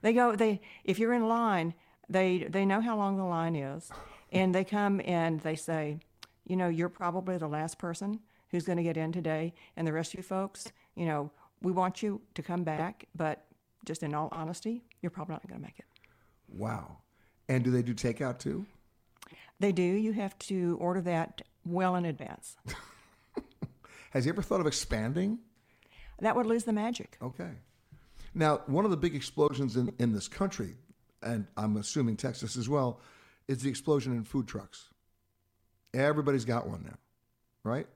Speaker 12: They go, they, if you're in line, they, they know how long the line is, and they come and they say, you know, you're probably the last person who's going to get in today, and the rest of you folks, you know, we want you to come back, but just in all honesty, you're probably not going to make it.
Speaker 3: Wow. And do they do takeout too?
Speaker 12: They do. You have to order that well in advance.
Speaker 3: Has he ever thought of expanding?
Speaker 12: That would lose the magic.
Speaker 3: Okay. Now, one of the big explosions in, in this country, and I'm assuming Texas as well, is the explosion in food trucks. Everybody's got one now, right?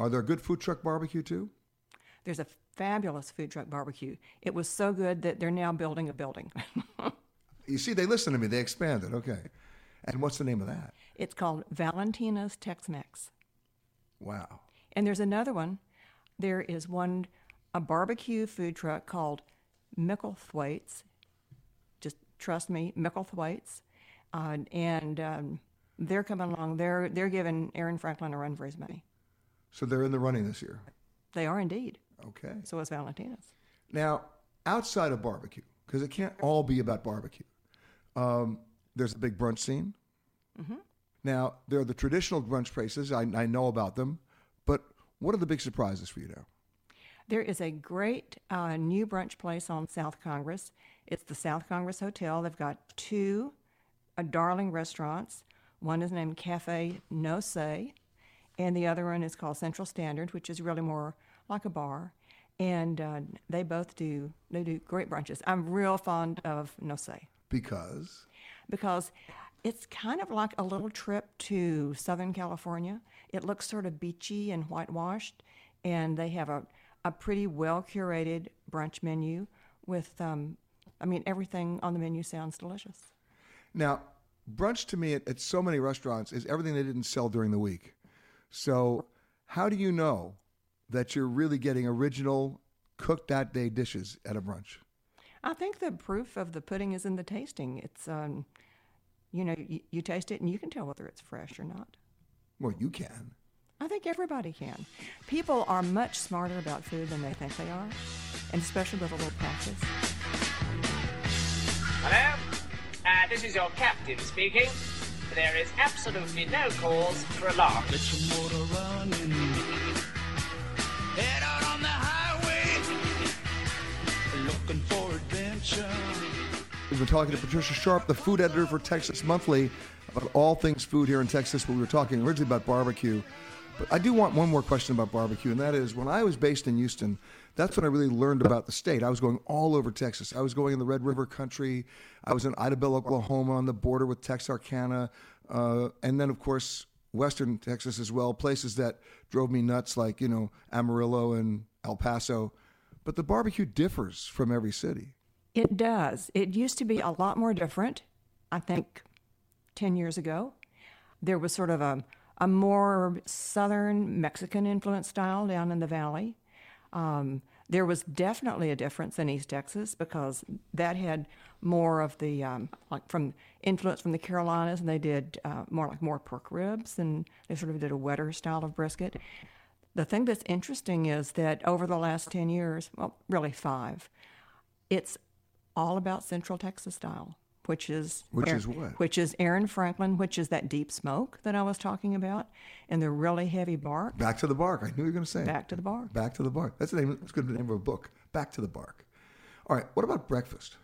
Speaker 3: Are there good food truck barbecue too?
Speaker 12: There's a fabulous food truck barbecue. It was so good that they're now building a building.
Speaker 3: you see, they listen to me. They expanded. Okay. And what's the name of that?
Speaker 12: It's called Valentina's Tex Mex.
Speaker 3: Wow.
Speaker 12: And there's another one. There is one, a barbecue food truck called Micklethwait's. Just trust me, Micklethwait's. Uh, and um, they're coming along. They're, they're giving Aaron Franklin a run for his money.
Speaker 3: So they're in the running this year?
Speaker 12: They are indeed.
Speaker 3: Okay.
Speaker 12: So is Valentina's.
Speaker 3: Now, outside of barbecue, because it can't all be about barbecue, um, there's a big brunch scene.
Speaker 12: Mm-hmm.
Speaker 3: Now, there are the traditional brunch places. I, I, know about them. But what are the big surprises for you now?
Speaker 12: There is a great uh, new brunch place on South Congress. It's the South Congress Hotel. They've got two uh, darling restaurants. One is named Cafe No Sé, and the other one is called Central Standard, which is really more like a bar. And uh, they both do they do great brunches. I'm real fond of No Sé
Speaker 3: because
Speaker 12: because it's kind of like a little trip to Southern California. It looks sort of beachy and whitewashed, and they have a, a pretty well curated brunch menu with, um, I mean, everything on the menu sounds delicious.
Speaker 3: Now, brunch to me at, at so many restaurants is everything they didn't sell during the week. So, how do you know that you're really getting original, cooked that day dishes at a brunch?
Speaker 12: I think the proof of the pudding is in the tasting. It's, um, you know, you, you taste it and you can tell whether it's fresh or not.
Speaker 3: Well, you can.
Speaker 12: I think everybody can. People are much smarter about food than they think they are, and especially with a little practice.
Speaker 13: Hello? Uh, this is your captain speaking. There is absolutely no cause for alarm.
Speaker 9: Get your motor running. Head out on the highway. Looking for adventure.
Speaker 3: Been talking to Patricia Sharpe, the food editor for Texas Monthly, about all things food here in Texas. We were talking originally about barbecue. But I do want one more question about barbecue, and that is when I was based in Houston, that's when I really learned about the state. I was going all over Texas. I was going in the Red River country. I was in Idabel, Oklahoma, on the border with Texarkana, uh, and then of course Western Texas as well. Places that drove me nuts, like you know Amarillo and El Paso. But the barbecue differs from every city.
Speaker 12: It does. It used to be a lot more different. I think 10 years ago, there was sort of a, a more southern Mexican influence style down in the valley. Um, there was definitely a difference in East Texas because that had more of the um, like from influence from the Carolinas, and they did uh, more like more pork ribs, and they sort of did a wetter style of brisket. The thing that's interesting is that over the last ten years, well, really five, it's all about Central Texas style, which is
Speaker 3: Which
Speaker 12: Aaron-
Speaker 3: is what?
Speaker 12: Which is Aaron Franklin, which is that deep smoke that I was talking about, and the really heavy bark.
Speaker 3: Back to the bark. I knew you were going to say.
Speaker 12: Back to the bark.
Speaker 3: Back to the bark. That's the name. That's good name of a book. Back to the bark. All right. What about breakfast?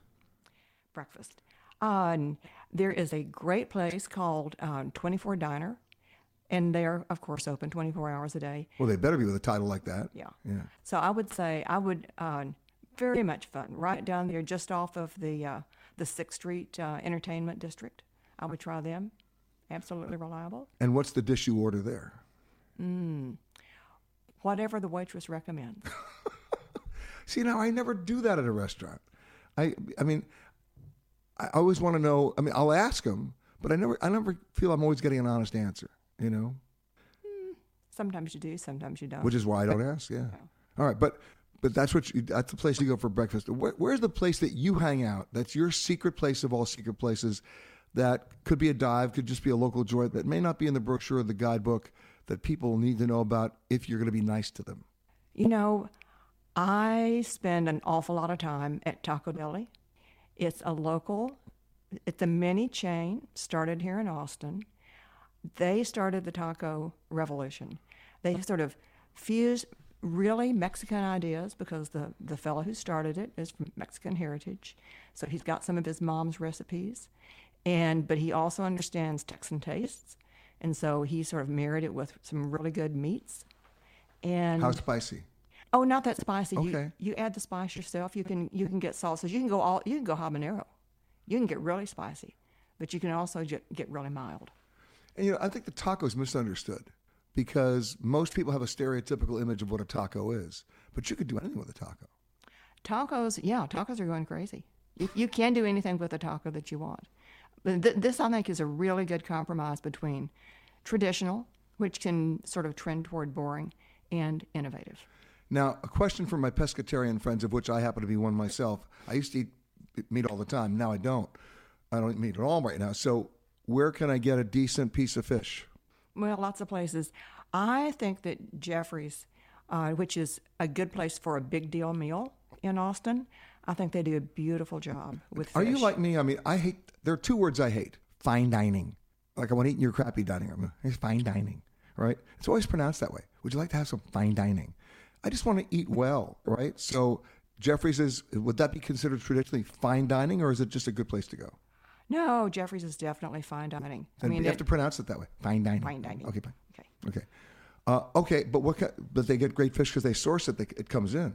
Speaker 12: breakfast. Um, there is a great place called um, 24 Diner, and they're, of course, open 24 hours a day.
Speaker 3: Well, they better be with a title like that.
Speaker 12: Yeah.
Speaker 3: Yeah.
Speaker 12: So I would say I would uh, very much fun right down there, just off of the uh, the Sixth Street uh, Entertainment District. I would try them. Absolutely reliable.
Speaker 3: And what's the dish you order there?
Speaker 12: Mm. Whatever the waitress recommends.
Speaker 3: See, now I never do that at a restaurant. I, I mean, I always want to know. I mean, I'll ask them, but I never, I never feel I'm always getting an honest answer. You know,
Speaker 12: Sometimes you do, sometimes you don't.
Speaker 3: which is why I don't ask. Yeah. All right, but but that's what you, that's the place you go for breakfast. Where, where's the place that you hang out? That's your secret place of all secret places. That could be a dive, could just be a local joint that may not be in the brochure or the guidebook that people need to know about if you're going to be nice to them.
Speaker 12: You know, I spend an awful lot of time at Taco Deli. It's a local, it's a mini chain started here in Austin. They started the taco revolution. They sort of fused really Mexican ideas because the, the fellow who started it is from Mexican heritage. So he's got some of his mom's recipes. And but he also understands Texan tastes. And so he sort of married it with some really good meats. And
Speaker 3: How spicy?
Speaker 12: Oh, not that spicy.
Speaker 3: Okay.
Speaker 12: You, you add the spice yourself. You can you can get salsas. You can go all you can go habanero. You can get really spicy, but you can also get, get really mild.
Speaker 3: And you know, I think the taco is misunderstood because most people have a stereotypical image of what a taco is, but you could do anything with a taco.
Speaker 12: Tacos, yeah, tacos are going crazy. You, you can do anything with a taco that you want. But th- this, I think, is a really good compromise between traditional, which can sort of trend toward boring, and innovative.
Speaker 3: Now, a question from my pescatarian friends, of which I happen to be one myself. I used to eat meat all the time. Now I don't. I don't eat meat at all right now. So, where can I get a decent piece of fish?
Speaker 12: Well, lots of places. I think that Jeffrey's, uh, which is a good place for a big deal meal in Austin, I think they do a beautiful job with fish.
Speaker 3: Are you like me? I mean, I hate. There are two words I hate: fine dining. Like I want to eat in your crappy dining room. It's fine dining, right? It's always pronounced that way. Would you like to have some fine dining? I just want to eat well, right? So Jeffrey's is. Would that be considered traditionally fine dining, or is it just a good place to go?
Speaker 12: No, Jeffrey's is definitely fine dining. I
Speaker 3: And
Speaker 12: mean,
Speaker 3: you have
Speaker 12: it-
Speaker 3: to pronounce it that way. Fine dining.
Speaker 12: Fine dining.
Speaker 3: Okay, fine.
Speaker 12: Okay.
Speaker 3: Okay. Uh, okay, but what? ki- But they get great fish because they source it. They, it comes in.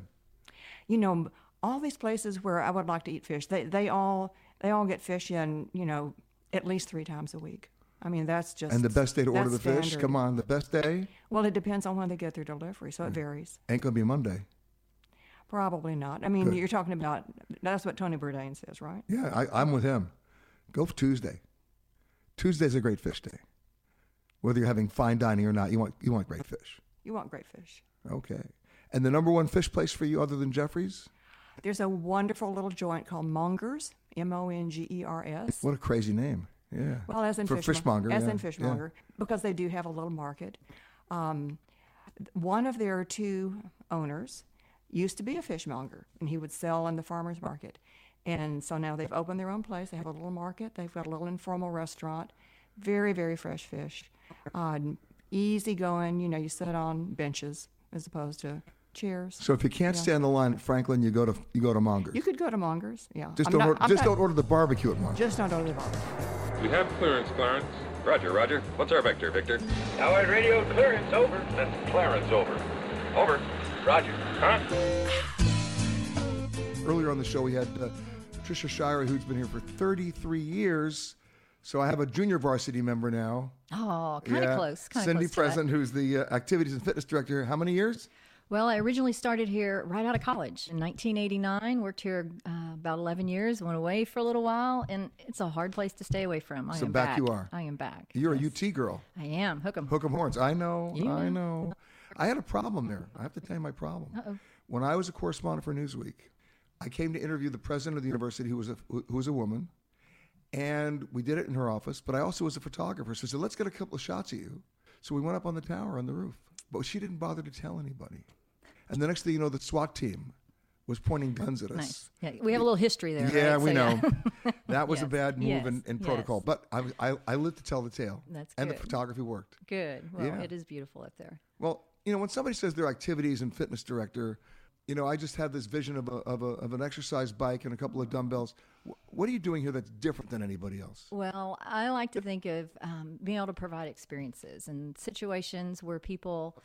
Speaker 12: you know, all these places where I would like to eat fish, they they all they all get fish in, you know, at least three times a week. I mean, that's just
Speaker 3: and the best day to order the
Speaker 12: that's
Speaker 3: fish.
Speaker 12: standard.
Speaker 3: Come on, the best day
Speaker 12: Well, it depends on when they get their delivery, so it varies.
Speaker 3: ain't gonna be Monday.
Speaker 12: Probably not. I mean, you're talking about that's what Tony Bourdain says, right?
Speaker 3: Yeah, I, I'm with him. Go for Tuesday. Tuesday's a great fish day. Whether you're having fine dining or not, you want you want great fish.
Speaker 12: You want great fish.
Speaker 3: Okay. And the number one fish place for you, other than Jeffrey's?
Speaker 12: There's a wonderful little joint called Mongers, M O N G E R S.
Speaker 3: What a crazy name. Yeah.
Speaker 12: Well, as in
Speaker 3: for
Speaker 12: fishmo-
Speaker 3: fishmonger.
Speaker 12: as
Speaker 3: yeah,
Speaker 12: in
Speaker 3: yeah.
Speaker 12: fishmonger, because they do have a little market. Um, one of their two owners used to be a fishmonger, and he would sell in the farmers market. And so now they've opened their own place. They have a little market. They've got a little informal restaurant. Very, very fresh fish. Uh, easy going. You know, you sit on benches as opposed to chairs.
Speaker 3: So if you can't
Speaker 12: Yeah.
Speaker 3: stand the line at Franklin, you go to you go to Mongers.
Speaker 12: You could go to Mongers. Yeah.
Speaker 3: just
Speaker 12: I'm
Speaker 3: don't
Speaker 12: not-
Speaker 3: order, just
Speaker 12: not-
Speaker 3: don't order the barbecue at Mongers.
Speaker 12: Just don't order the barbecue.
Speaker 14: We have clearance, Clarence.
Speaker 15: Roger, Roger. What's our vector, Victor?
Speaker 14: Howard radio clearance over.
Speaker 15: That's Clarence, over. Over. Roger.
Speaker 14: Huh?
Speaker 3: Earlier on the show, we had uh, Patricia Shirey, who's been here for 33 years. So I have a junior varsity member now.
Speaker 16: Oh, kind of
Speaker 3: Yeah.
Speaker 16: close. Kind
Speaker 3: Cindy
Speaker 16: of close.
Speaker 3: Present, who's the uh, activities and fitness director. How many years?
Speaker 16: Well, I originally started here right out of college in 1989. Worked here uh, about 11 years. Went away for a little while, and it's a hard place to stay away from. I
Speaker 3: so
Speaker 16: am
Speaker 3: back, you are.
Speaker 16: I am back.
Speaker 3: You're a UT girl.
Speaker 16: I am. Hook 'em.
Speaker 3: Hook 'em horns. I know.
Speaker 16: You
Speaker 3: I
Speaker 16: know.
Speaker 3: know. I had a problem there. I have to tell you my problem.
Speaker 16: Uh-oh.
Speaker 3: When I was a correspondent for Newsweek, I came to interview the president of the university, who was a who was a woman, and we did it in her office. But I also was a photographer, so I said, "Let's get a couple of shots of you." So we went up on the tower on the roof, but she didn't bother to tell anybody. And the next thing you know, the SWAT team was pointing guns at us.
Speaker 16: Nice. Yeah, we have a little history there.
Speaker 3: Yeah,
Speaker 16: right?
Speaker 3: we
Speaker 16: So,
Speaker 3: know.
Speaker 16: yeah.
Speaker 3: that was a bad move
Speaker 16: yes,
Speaker 3: in, in
Speaker 16: yes.
Speaker 3: protocol, but I, I, I lived to tell the tale.
Speaker 16: That's
Speaker 3: and the photography worked.
Speaker 16: Good. Well,
Speaker 3: Yeah.
Speaker 16: it is beautiful up there.
Speaker 3: Well, you know, when somebody says they're activities and fitness director, you know, I just have this vision of, a, of, a, of an exercise bike and a couple of dumbbells. What are you doing here that's different than anybody else?
Speaker 16: Well, I like to think of um, being able to provide experiences and situations where people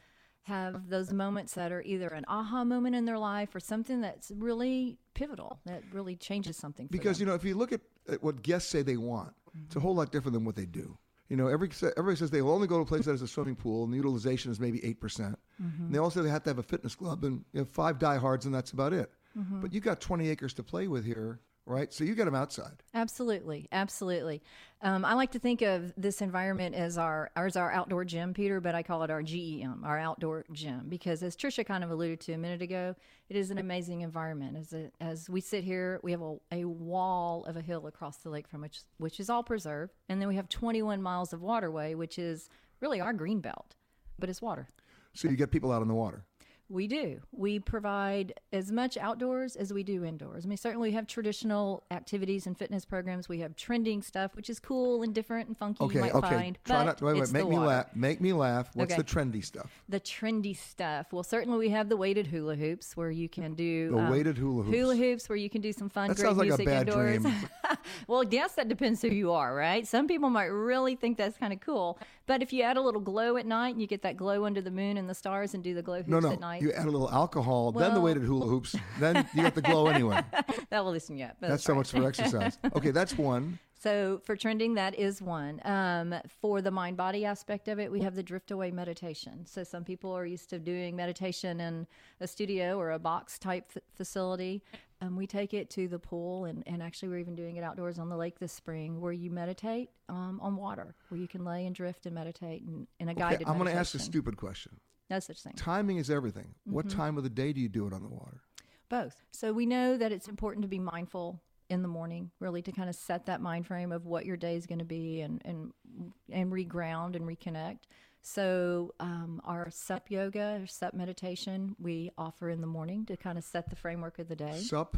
Speaker 16: have those moments that are either an aha moment in their life or something that's really pivotal, that really changes something. For
Speaker 3: Because,
Speaker 16: them.
Speaker 3: you know, if you look at, at what guests say they want, it's a whole lot different than what they do. You know, every, everybody says they will only go to a place that has a swimming pool and the utilization is maybe 8%. percent
Speaker 16: Mhm.
Speaker 3: And they also they have to have a fitness club and you have five diehards and that's about it.
Speaker 16: Mhm.
Speaker 3: But you've got 20 acres to play with here, right? So you get them outside.
Speaker 16: Absolutely, absolutely. Um, I like to think of this environment as our as our outdoor gym, Peter, but I call it our GEM, our outdoor gym, because as Trisha kind of alluded to a minute ago, it is an amazing environment. As a, as we sit here, we have a, a wall of a hill across the lake from which which is all preserved, and then we have 21 miles of waterway, which is really our green belt, but it's water.
Speaker 3: So you get people out in the water.
Speaker 16: We do. We provide as much outdoors as we do indoors. I mean, certainly we have traditional activities and fitness programs. We have trending stuff, which is cool and different and funky.
Speaker 3: Okay,
Speaker 16: you might
Speaker 3: okay.
Speaker 16: find.
Speaker 3: Try not to wait, wait, make me
Speaker 16: water.
Speaker 3: laugh. Make me laugh. What's
Speaker 16: Okay.
Speaker 3: the trendy stuff?
Speaker 16: The trendy stuff. Well, certainly we have the weighted hula hoops where you can do
Speaker 3: The um, weighted hula hoops.
Speaker 16: Hula hoops where you can do some fun.
Speaker 3: That
Speaker 16: great
Speaker 3: sounds like a
Speaker 16: music
Speaker 3: bad
Speaker 16: indoors.
Speaker 3: dream.
Speaker 16: well, yes, that depends who you are, right? Some people might really think that's kind of cool, but if you add a little glow at night and you get that glow under the moon and the stars and do the glow hoops
Speaker 3: No, no.
Speaker 16: at night,
Speaker 3: You add a little alcohol, then the weighted hula hoops, then you got the glow anyway.
Speaker 16: that will loosen you up. but
Speaker 3: That's so
Speaker 16: right.
Speaker 3: much for exercise. Okay, that's one.
Speaker 16: So for trending, that is one. Um, for the mind body aspect of it, we have the drift away meditation. So some people are used to doing meditation in a studio or a box type f- facility. Um, we take it to the pool, and, and actually, we're even doing it outdoors on the lake this spring where you meditate um, on water, where you can lay and drift and meditate in, in a
Speaker 3: Okay,
Speaker 16: guided
Speaker 3: I'm going to ask a stupid question.
Speaker 16: No such thing.
Speaker 3: Timing is everything. What
Speaker 16: Mhm.
Speaker 3: time of the day do you do it on the water?
Speaker 16: Both. So we know that it's important to be mindful in the morning, really to kind of set that mind frame of what your day is going to be and and and reground and reconnect. So um, our sup yoga or sup meditation we offer in the morning to kind of set the framework of the day.
Speaker 3: Sup?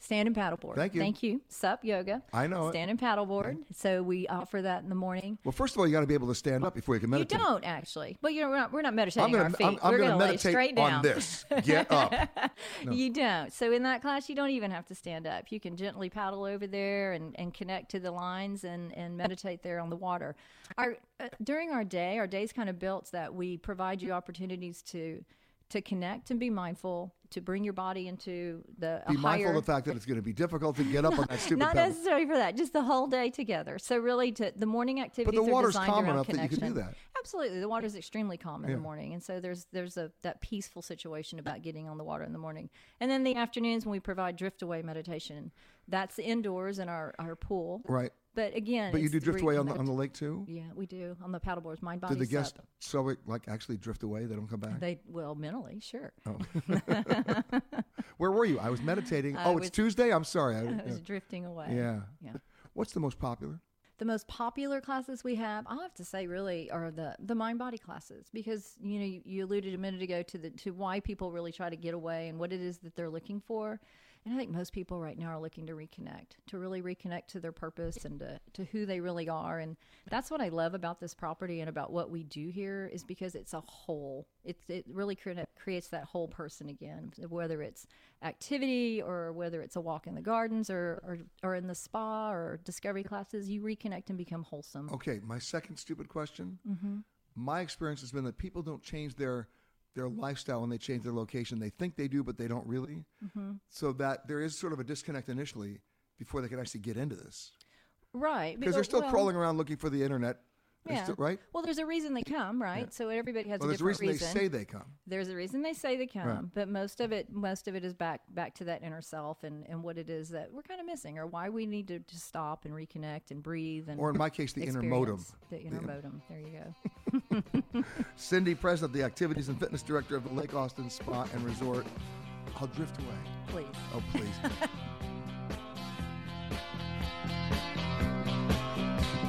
Speaker 16: Stand and paddleboard.
Speaker 3: Thank you.
Speaker 16: Thank you. Sup yoga.
Speaker 3: I know it.
Speaker 16: Stand and paddleboard. So we offer that in the morning.
Speaker 3: Well, first of all, you got to be able to stand up before you can meditate.
Speaker 16: You don't actually, but you know we're not, we're not meditating
Speaker 3: I'm gonna-
Speaker 16: our feet.
Speaker 3: I'm- I'm
Speaker 16: we're
Speaker 3: gonna
Speaker 16: lay
Speaker 3: meditate
Speaker 16: straight
Speaker 3: on
Speaker 16: down.
Speaker 3: this. Get up. No.
Speaker 16: You don't. So in that class, you don't even have to stand up. You can gently paddle over there and, and connect to the lines and, and meditate there on the water. Our uh, during our day, our day's kind of built that we provide you opportunities to to connect and be mindful, to bring your body into the
Speaker 3: Be mindful
Speaker 16: higher
Speaker 3: of the fact that it's going to be difficult to get up on that stupid
Speaker 16: not
Speaker 3: pedal.
Speaker 16: necessarily for that, just the whole day together. So really, to the morning activities.
Speaker 3: the
Speaker 16: are
Speaker 3: water's calm enough that you can do
Speaker 16: connection.
Speaker 3: that.
Speaker 16: Absolutely, the water is extremely calm in
Speaker 3: Yeah.
Speaker 16: the morning, and so there's there's a that peaceful situation about getting on the water in the morning. And then the afternoons when we provide drift away meditation, that's indoors in our our pool.
Speaker 3: Right.
Speaker 16: But again,
Speaker 3: But you do drift away on the, on the lake too?
Speaker 16: Yeah, we do on the paddleboards. Mind
Speaker 3: Do
Speaker 16: body.
Speaker 3: the guests so it, like actually drift away? They don't come back?
Speaker 16: They well mentally, sure.
Speaker 3: Oh. Where were you? I was meditating.
Speaker 16: I
Speaker 3: oh,
Speaker 16: was-
Speaker 3: it's Tuesday? I'm sorry.
Speaker 16: I was
Speaker 3: yeah.
Speaker 16: drifting away.
Speaker 3: Yeah.
Speaker 16: Yeah.
Speaker 3: What's the most popular?
Speaker 16: The most popular classes we have, I'll have to say, really are the the mind body classes because you know you, you alluded a minute ago to the to why people really try to get away and what it is that they're looking for. And I think most people right now are looking to reconnect, to really reconnect to their purpose and to, to who they really are. And that's what I love about this property and about what we do here is because it's a whole. It's it really cre- creates that whole person again, whether it's activity or whether it's a walk in the gardens or, or, or in the spa or discovery classes, you reconnect and become wholesome.
Speaker 3: Okay, my second stupid question.
Speaker 16: Mhm.
Speaker 3: My experience has been that people don't change their their lifestyle when they change their location. They think they do, but they don't really.
Speaker 16: Mhm.
Speaker 3: So that there is sort of a disconnect initially before they can actually get into this.
Speaker 16: Right.
Speaker 3: Because they're still
Speaker 16: well,
Speaker 3: crawling around looking for the internet.
Speaker 16: Yeah.
Speaker 3: still- right?
Speaker 16: Well, there's a reason they come, right? So everybody has
Speaker 3: Well,
Speaker 16: a
Speaker 3: there's a
Speaker 16: different
Speaker 3: reason they say they come.
Speaker 16: There's a reason they say they come,
Speaker 3: Right.
Speaker 16: but most of it, most of it is back back to that inner self and, and what it is that we're kind of missing, or why we need to just stop and reconnect and breathe. And
Speaker 3: Or in my case, the inner modem.
Speaker 16: The inner
Speaker 3: The-
Speaker 16: modem. There you go.
Speaker 3: Cindy President, the Activities and Fitness Director of the Lake Austin Spa and Resort. I'll drift away.
Speaker 16: Please.
Speaker 3: Oh, please.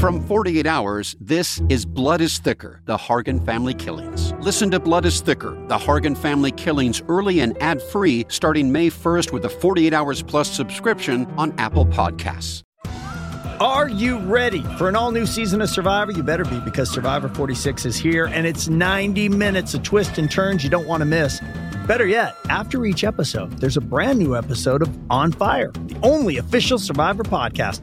Speaker 17: From 48 Hours, this is Blood is Thicker The Hargan Family Killings. Listen to Blood is Thicker The Hargan Family Killings early and ad free starting May 1st with a 48 Hours Plus subscription on Apple Podcasts.
Speaker 18: Are you ready for an all new season of Survivor? You better be because Survivor 46 is here and it's 90 minutes of twists and turns you don't want to miss. Better yet, after each episode, there's a brand new episode of On Fire, the only official Survivor podcast.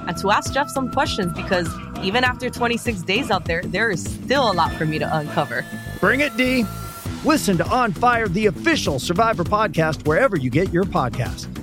Speaker 19: and to ask Jeff some questions because even after 26 days out there, there is still a lot for me to uncover.
Speaker 18: Bring it, D. Listen to On Fire, the official Survivor podcast, wherever you get your podcast.